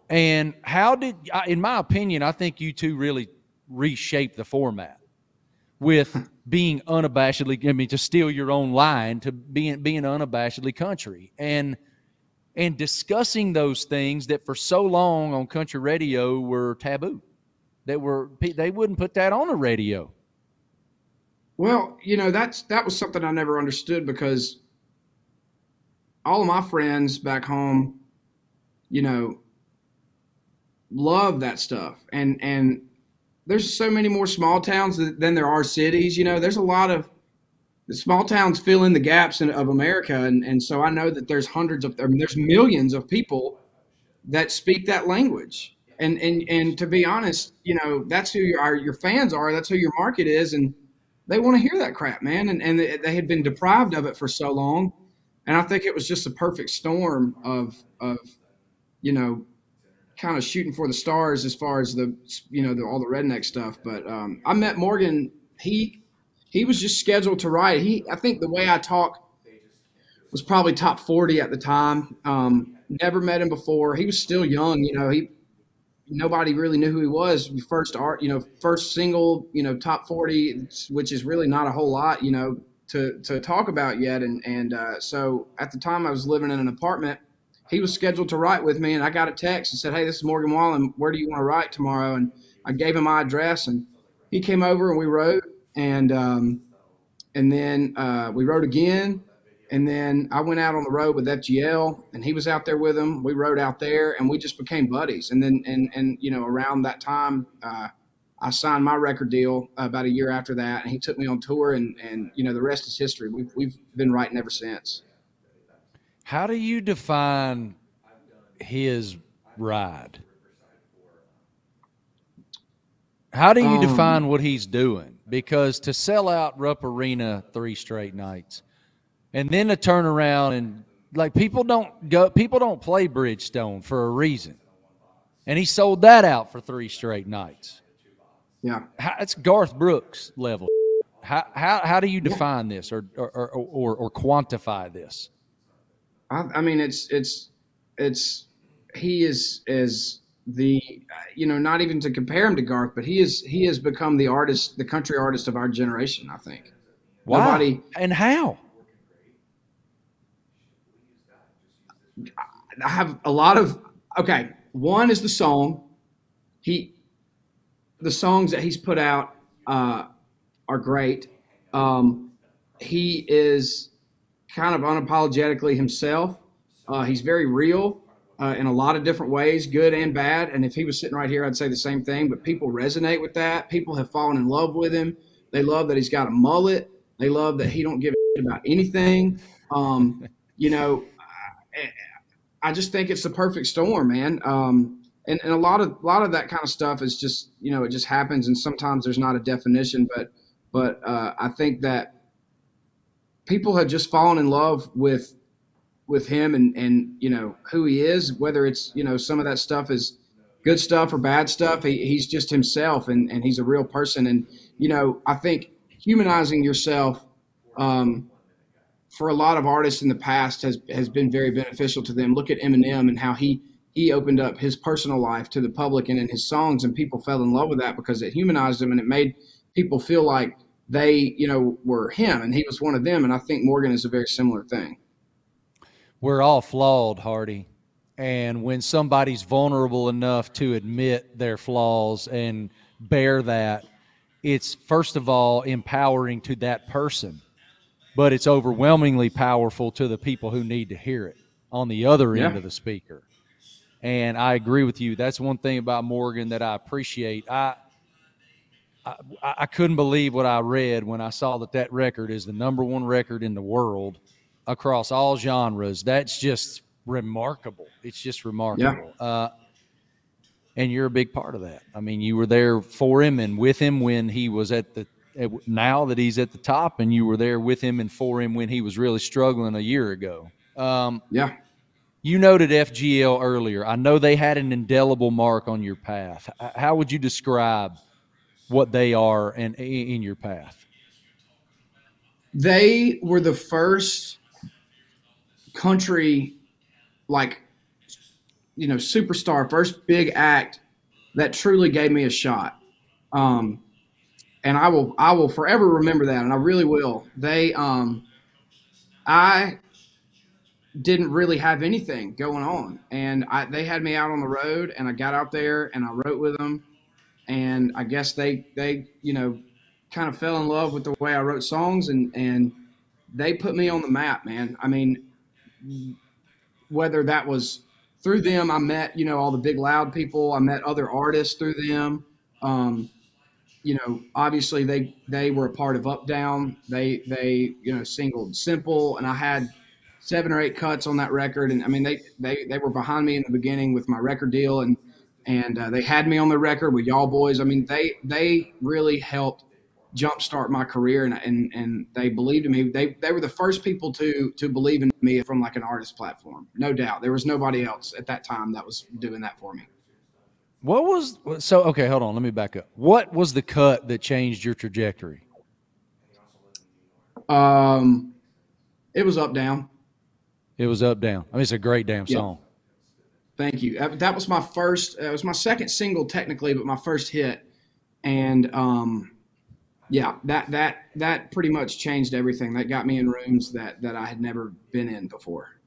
And how did, in my opinion, I think you two really reshaped the format with being unabashedly. I mean, to steal your own line, to being being unabashedly country, and and discussing those things that for so long on country radio were taboo. That were they wouldn't put that on the radio. Well, you know that's that was something I never understood because all of my friends back home, you know, love that stuff. And and there's so many more small towns than there are cities. You know, there's a lot of the small towns fill in the gaps in, of America, and and so I know that there's hundreds of I mean, there's millions of people that speak that language. And and and to be honest, you know, that's who your your fans are. That's who your market is, and they want to hear that crap, man. And and they had been deprived of it for so long, and I think it was just a perfect storm of of you know kind of shooting for the stars as far as the you know the, all the redneck stuff. But um, I met Morgan. He he was just scheduled to write. He I think the way I talk was probably top 40 at the time. Um, never met him before. He was still young, you know. He nobody really knew who he was. First art, you know, first single, you know, top 40, which is really not a whole lot, you know, to to talk about yet. And and uh, so at the time I was living in an apartment. He was scheduled to write with me, and I got a text and said, "Hey, this is Morgan Wallen. Where do you want to write tomorrow?" And I gave him my address, and he came over and we wrote, and um, and then uh, we wrote again and then I went out on the road with FGL, and he was out there with him. We rode out there, and we just became buddies. And then, and and you know, around that time, uh, I signed my record deal about a year after that, and he took me on tour, and and you know, the rest is history. We've we've been writing ever since. How do you define his ride? How do you Um, define what he's doing? Because to sell out Rupp Arena three straight nights, and then to turn around and like people don't go, people don't play Bridgestone for a reason, and he sold that out for three straight nights. Yeah. How, it's Garth Brooks level. How, how, how do you define this or, or, or, or, or quantify this? I, I mean, it's it's it's he is is the you know not even to compare him to Garth, but he is he has become the artist, the country artist of our generation. I think. Why? Nobody- and how? I have a lot of okay. One is the song. He, the songs that he's put out uh, are great. Um, he is kind of unapologetically himself. Uh, he's very real uh, in a lot of different ways, good and bad. And if he was sitting right here, I'd say the same thing. But people resonate with that. People have fallen in love with him. They love that he's got a mullet. They love that he don't give a shit about anything. Um, you know, I, just think it's the perfect storm, man. Um, and, and a lot of a lot of that kind of stuff is just you know it just happens, and sometimes there's not a definition, but but uh, I think that people have just fallen in love with with him and and you know who he is, whether it's you know some of that stuff is good stuff or bad stuff. He, he's just himself, and and he's a real person, and you know I think humanizing yourself. Um, for a lot of artists in the past has has been very beneficial to them. Look at Eminem and how he he opened up his personal life to the public and in his songs, and people fell in love with that because it humanized him and it made people feel like they you know were him and he was one of them. And I think Morgan is a very similar thing. We're all flawed, Hardy. And when somebody's vulnerable enough to admit their flaws and bear that, it's first of all empowering to that person, but it's overwhelmingly powerful to the people who need to hear it on the other end of the speaker. And I agree with you. That's one thing about Morgan that I appreciate. I, I I couldn't believe what I read when I saw that that record is the number one record in the world across all genres. That's just remarkable. It's just remarkable. Uh, and you're a big part of that. I mean, you were there for him and with him when he was at the. Now that he's at the top, and you were there with him and for him when he was really struggling a year ago. Um, Yeah. you noted FGL earlier. I know they had an indelible mark on your path. How would you describe what they are and in your path? They were the first country, like, you know, superstar, first big act that truly gave me a shot. Um, and I will, I will forever remember that, and I really will. They, um, I didn't really have anything going on, and I, they had me out on the road, and I got out there and I wrote with them, and I guess they, they, you know, kind of fell in love with the way I wrote songs and and they put me on the map, man. I mean, whether that was through them, I met you know all the big loud people. I met other artists through them. Um, you know, obviously they they were a part of Up Down. They they you know singled Simple, and I had seven or eight cuts on that record. And I mean they they they were behind me in the beginning with my record deal and. And uh, they had me on the record with y'all boys. I mean, they they really helped jumpstart my career and, and and they believed in me they they were the first people to to believe in me from like an artist platform no doubt there was nobody else at that time that was doing that for me What was so? Okay, hold on. Let me back up. What was the cut that changed your trajectory? um it was up down It was up down. I mean, it's a great damn Yeah. song. Thank you. That, that was my first. Uh, it was my second single technically, but my first hit. And um, yeah, that that that pretty much changed everything. That got me in rooms that that I had never been in before.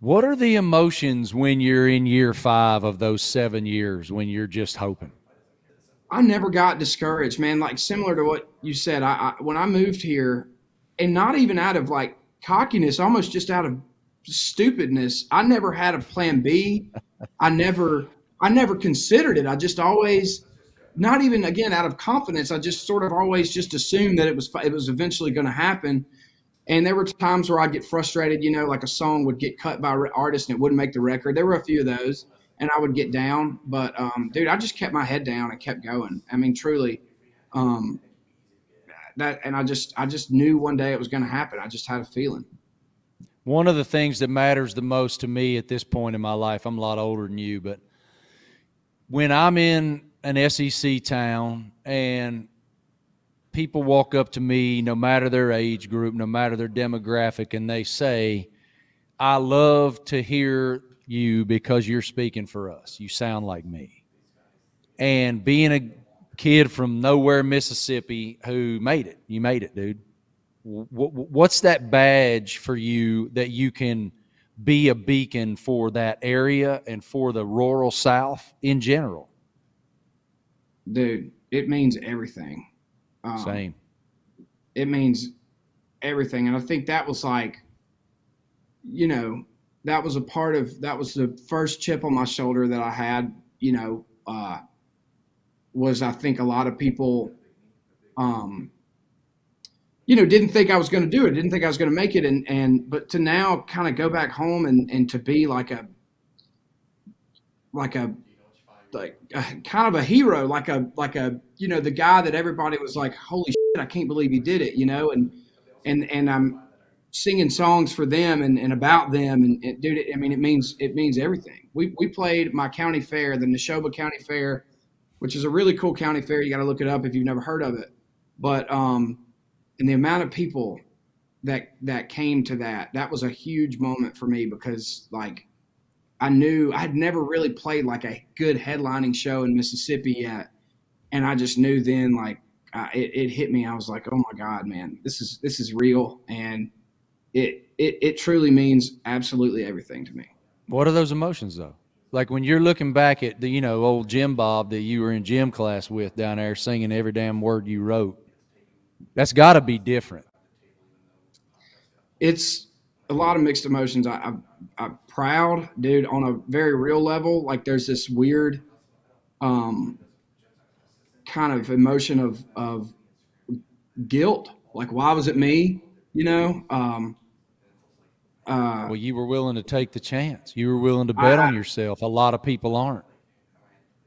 What are the emotions when you're in year five of those seven years when you're just hoping? I never got discouraged, man. Like similar to what you said, I, I when I moved here, and not even out of like cockiness, almost just out of stupidness. I never had a plan B. I never, I never considered it. I just always, not even again out of confidence. I just sort of always just assumed that it was it was eventually going to happen. And there were times where I'd get frustrated, you know, like a song would get cut by an artist and it wouldn't make the record. There were a few of those, and I would get down. But um, dude, I just kept my head down and kept going. I mean, truly, um, that, and I just, I just knew one day it was going to happen. I just had a feeling. One of the things that matters the most to me at this point in my life, I'm a lot older than you, but when I'm in an SEC town and people walk up to me, no matter their age group, no matter their demographic, and they say, I love to hear you because you're speaking for us. You sound like me. And being a kid from nowhere, Mississippi, who made it, you made it, dude. Wh- wh- What's that badge for you that you can be a beacon for that area and for the rural South in general? Dude, it means everything. Um, Same. it means everything. And I think that was like, you know, that was a part of that was the first chip on my shoulder that I had, you know, uh, was I think a lot of people, um, you know, didn't think I was going to do it, didn't think I was going to make it. And, and, but to now kind of go back home and, and to be like a, like a, like kind of a hero, like a, like a, you know, the guy that everybody was like, holy shit, I can't believe he did it, you know? And, and, and I'm singing songs for them and, and about them. And, and dude, I mean, it means, it means everything. We, we played my county fair, the Neshoba County Fair, which is a really cool county fair. You got to look it up if you've never heard of it. But, um, and the amount of people that, that came to that, that was a huge moment for me because like, I knew I had never really played like a good headlining show in Mississippi yet. And I just knew then like, uh, it, it hit me. I was like, "Oh my God, man, this is this is real," and it it it truly means absolutely everything to me. What are those emotions though? Like when you're looking back at the, you know, old Jim Bob that you were in gym class with down there singing every damn word you wrote. That's got to be different. It's a lot of mixed emotions. I, I'm, I'm proud, dude, on a very real level. Like there's this weird, um, kind of emotion of of guilt. Like why was it me? You know. Um, uh, Well, you were willing to take the chance. You were willing to bet I- on yourself. A lot of people aren't.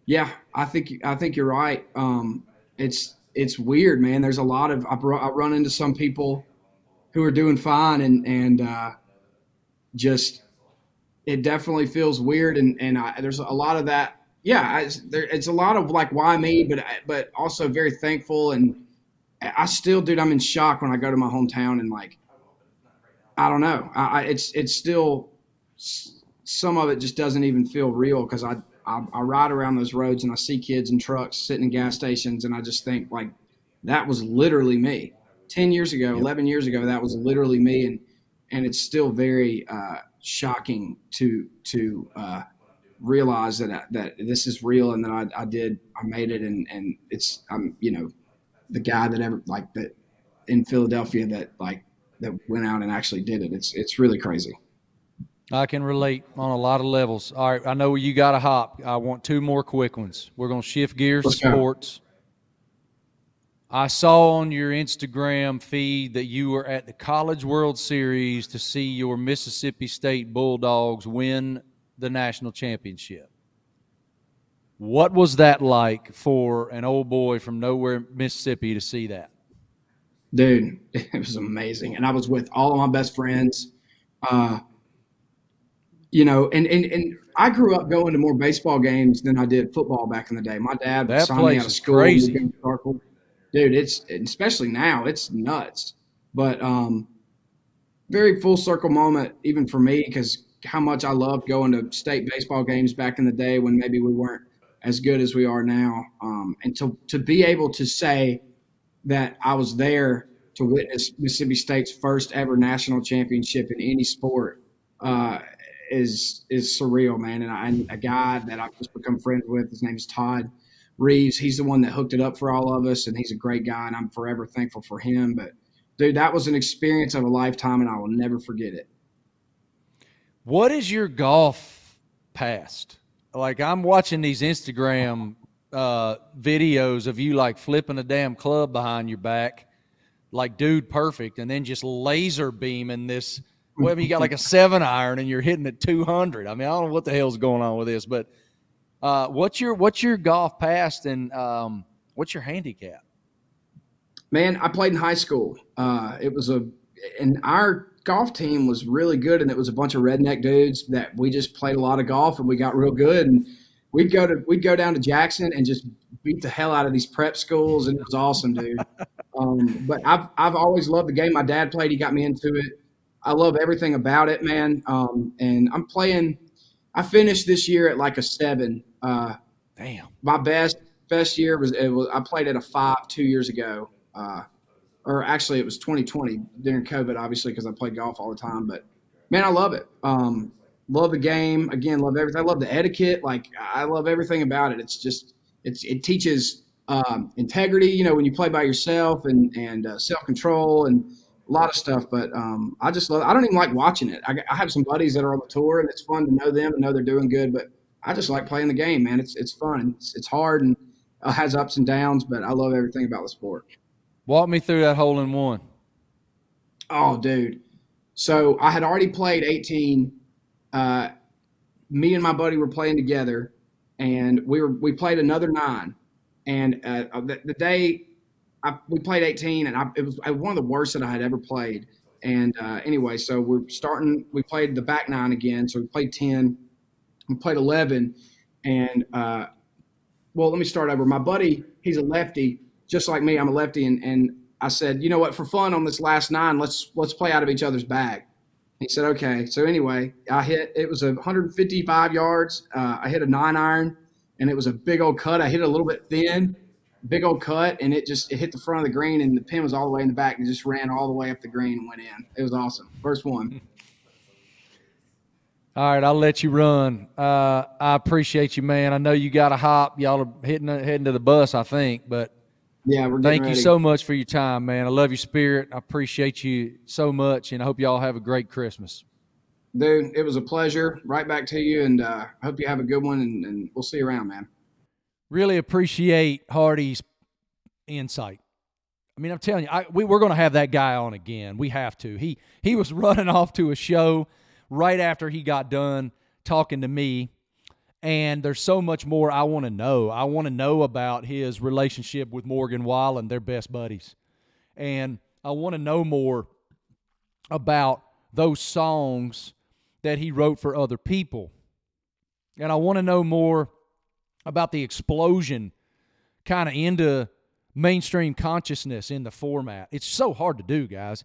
Yeah, I think I think you're right. Um, it's it's weird, man. There's a lot of I, br- I run into some people who are doing fine, and and uh, just it definitely feels weird, and and I, there's a lot of that. Yeah, I, there, it's a lot of like why me, but but also very thankful, and I still, dude, I'm in shock when I go to my hometown and like I don't know. I, I it's it's still some of it just doesn't even feel real because I, I I ride around those roads and I see kids and trucks sitting in gas stations and I just think like that was literally me. Ten years ago, eleven years ago, that was literally me, and and it's still very uh, shocking to to uh, realize that I, that this is real and that I, I did I made it and and it's I'm you know the guy that ever like that in Philadelphia that like that went out and actually did it. It's it's really crazy. I can relate on a lot of levels. All right, I know you got a hop. I want two more quick ones. We're going to shift gears Let's to go. I saw on your Instagram feed that you were at the College World Series to see your Mississippi State Bulldogs win the national championship. What was that like for an old boy from nowhere, Mississippi, to see that? dude it was amazing and i was with all of my best friends uh you know and and, and i grew up going to more baseball games than i did football back in the day my dad That signed me out of school crazy. Dude it's especially now it's nuts but um very full circle moment, even for me, because how much I loved going to state baseball games back in the day when maybe we weren't as good as we are now. Um, and to, to be able to say that I was there to witness Mississippi State's first ever national championship in any sport uh, is is surreal, man. And I, a guy that I've just become friends with, his name is Todd Reeves. He's the one that hooked it up for all of us, and he's a great guy, and I'm forever thankful for him. But dude, that was an experience of a lifetime, and I will never forget it. What is your golf past? Like I'm watching these Instagram uh, videos of you like flipping a damn club behind your back, like dude perfect, and then just laser beaming this. Well, I mean, you got like a seven iron and you're hitting at 200. I mean, I don't know what the hell's going on with this, but uh, what's your what's your golf past and um, what's your handicap? Man, I played in high school. Uh, it was a and our golf team was really good, and it was a bunch of redneck dudes that we just played a lot of golf, and we got real good. And we'd go to we'd go down to Jackson and just beat the hell out of these prep schools, and it was awesome, dude. Um, but I've I've always loved the game. My dad played; he got me into it. I love everything about it, man. Um, and I'm playing. I finished this year at like a seven. Uh, Damn. My best best year was it was I played at a five two years ago. Uh, or actually it was 2020 during COVID, obviously, because I played golf all the time. But man, I love it. Um, love the game. Again, love everything. I love the etiquette. Like I love everything about it. It's just it's it teaches um, integrity. You know, when you play by yourself and and uh, self control and a lot of stuff. But um, I just love. I don't even like watching it. I, I have some buddies that are on the tour, and it's fun to know them and know they're doing good. But I just like playing the game, man. It's it's fun. It's, it's hard and uh, has ups and downs, but I love everything about the sport. Walk me through that hole in one. Oh, dude. So I had already played 18. Uh, me and my buddy were playing together, and we were we played another nine. And uh, uh the, the, day I, we played 18, and I, it was one of the worst that I had ever played. And uh, anyway, so we're starting. We played the back nine again. So we played 10. We played 11, and uh, well, let me start over. My buddy, he's a lefty just like me, I'm a lefty, and, and I said, you know what, for fun on this last nine, let's let's play out of each other's bag. He said, okay. So anyway, I hit. It was 155 yards. Uh, I hit a nine iron, and it was a big old cut. I hit it a little bit thin, big old cut, and it just it hit the front of the green, and the pin was all the way in the back, and just ran all the way up the green and went in. It was awesome. First one. All right, I'll let you run. Uh, I appreciate you, man. I know you got a hop. Y'all are hitting heading to the bus, I think, but yeah, we're Thank ready. you so much for your time, man. I love your spirit. I appreciate you so much, and I hope y'all have a great Christmas. Dude, it was a pleasure. Right back to you, and uh, I hope you have a good one, and, and we'll see you around, man. Really appreciate Hardy's insight. I mean, I'm telling you, I, we, we're going to have that guy on again. We have to. He he was running off to a show right after he got done talking to me and there's so much more I want to know. I want to know about his relationship with Morgan Wallen, their best buddies. And I want to know more about those songs that he wrote for other people. And I want to know more about the explosion kind of into mainstream consciousness in the format. It's so hard to do, guys.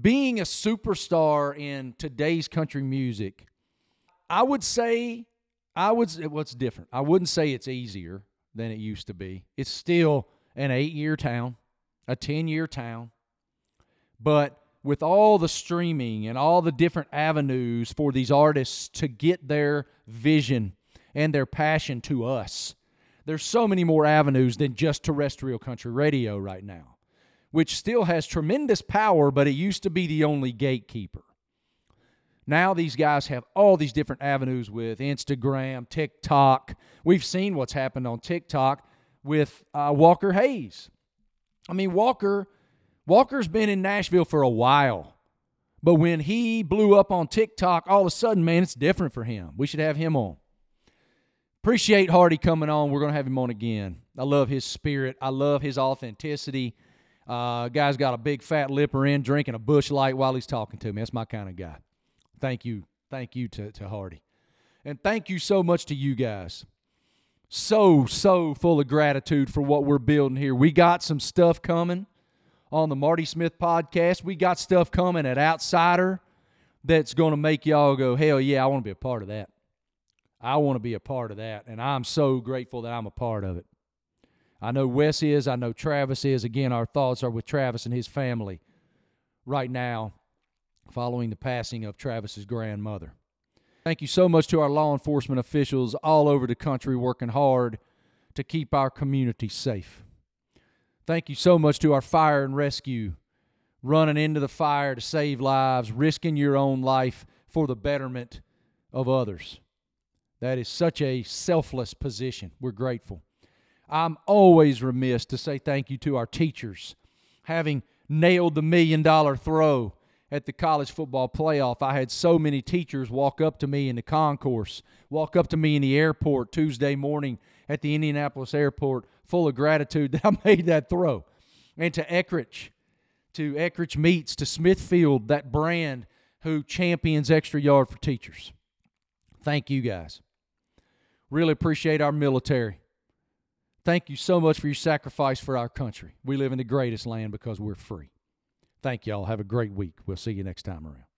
Being a superstar in today's country music, I would say I would. What's different? I wouldn't say it's easier than it used to be. It's still an eight-year town, a ten-year town, but with all the streaming and all the different avenues for these artists to get their vision and their passion to us, there's so many more avenues than just terrestrial country radio right now, which still has tremendous power, but it used to be the only gatekeeper. Now these guys have all these different avenues with Instagram, TikTok. We've seen what's happened on TikTok with uh, Walker Hayes. I mean, Walker Walker's been in Nashville for a while, but when he blew up on TikTok, all of a sudden, man, it's different for him. We should have him on. Appreciate Hardy coming on. We're going to have him on again. I love his spirit. I love his authenticity. Uh, guy's got a big fat lipper in, drinking a Busch Light while he's talking to me. That's my kind of guy. Thank you. Thank you to, to Hardy. And thank you so much to you guys. So, so full of gratitude for what we're building here. We got some stuff coming on the Marty Smith podcast. We got stuff coming at Outsider that's going to make y'all go, hell yeah, I want to be a part of that. I want to be a part of that. And I'm so grateful that I'm a part of it. I know Wes is. I know Travis is. Again, our thoughts are with Travis and his family right now following the passing of Travis's grandmother. Thank you so much to our law enforcement officials all over the country working hard to keep our community safe. Thank you so much to our fire and rescue running into the fire to save lives, risking your own life for the betterment of others. That is such a selfless position. We're grateful. I'm always remiss to say thank you to our teachers. Having nailed the million dollar throw at the college football playoff, I had so many teachers walk up to me in the concourse, walk up to me in the airport Tuesday morning at the Indianapolis airport, full of gratitude that I made that throw. And to Eckrich, to Eckrich Meats, to Smithfield, that brand who champions extra yard for teachers. Thank you guys. Really appreciate our military. Thank you so much for your sacrifice for our country. We live in the greatest land because we're free. Thank y'all. Have a great week. We'll see you next time around.